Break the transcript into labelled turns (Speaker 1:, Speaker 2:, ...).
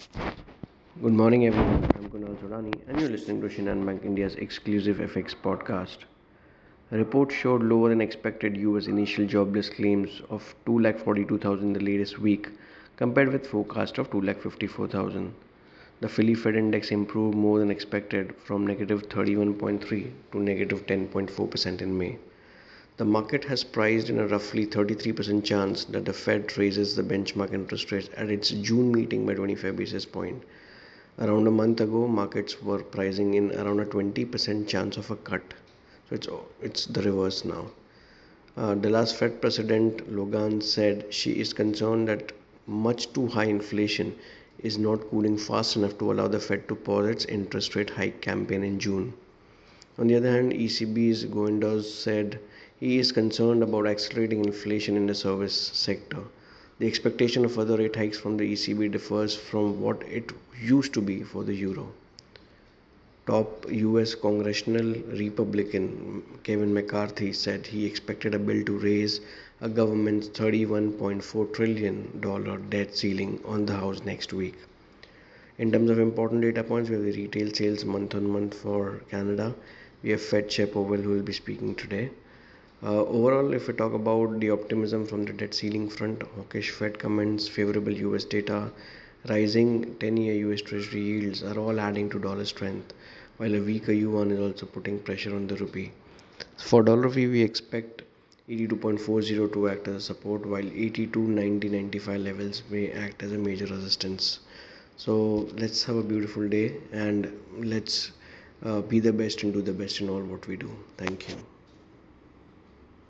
Speaker 1: Good morning, everyone. I'm Kunal Sodani, and you're listening to Shinhan Bank India's exclusive FX podcast. A report showed lower than expected US initial jobless claims of 2,42,000 the latest week, compared with forecast of 2,54,000. The Philly Fed index improved more than expected from negative 31.3 to negative 10.4% in May. The market has priced in a roughly 33% chance that the Fed raises the benchmark interest rates at its June meeting by 25 basis points Around a month ago, markets were pricing in around a 20% chance of a cut. So it's it's the reverse now. Uh, Dallas Fed President Logan said she is concerned that much too high inflation is not cooling fast enough to allow the Fed to pause its interest rate hike campaign in June. On the other hand, ECB's de Guindos said he is concerned about accelerating inflation in the service sector the expectation of further rate hikes from the ECB differs from what it used to be for the euro. Top US congressional Republican Kevin McCarthy said he expected a bill to raise a government's $31.4 trillion debt ceiling on the House next week. In terms of important data points, we have the retail sales month on month for Canada. We have Fed Chair Powell who will be speaking today. Uh, overall, if we talk about the optimism from the debt ceiling front, hawkish Fed comments, favorable US data, rising 10 year US Treasury yields are all adding to dollar strength, while a weaker yuan is also putting pressure on the rupee. For dollar rupee, we expect 82.40 to act as a support, while 82.90.95 levels may act as a major resistance. So let's have a beautiful day and let's uh, be the best and do the best in all what we do. Thank you.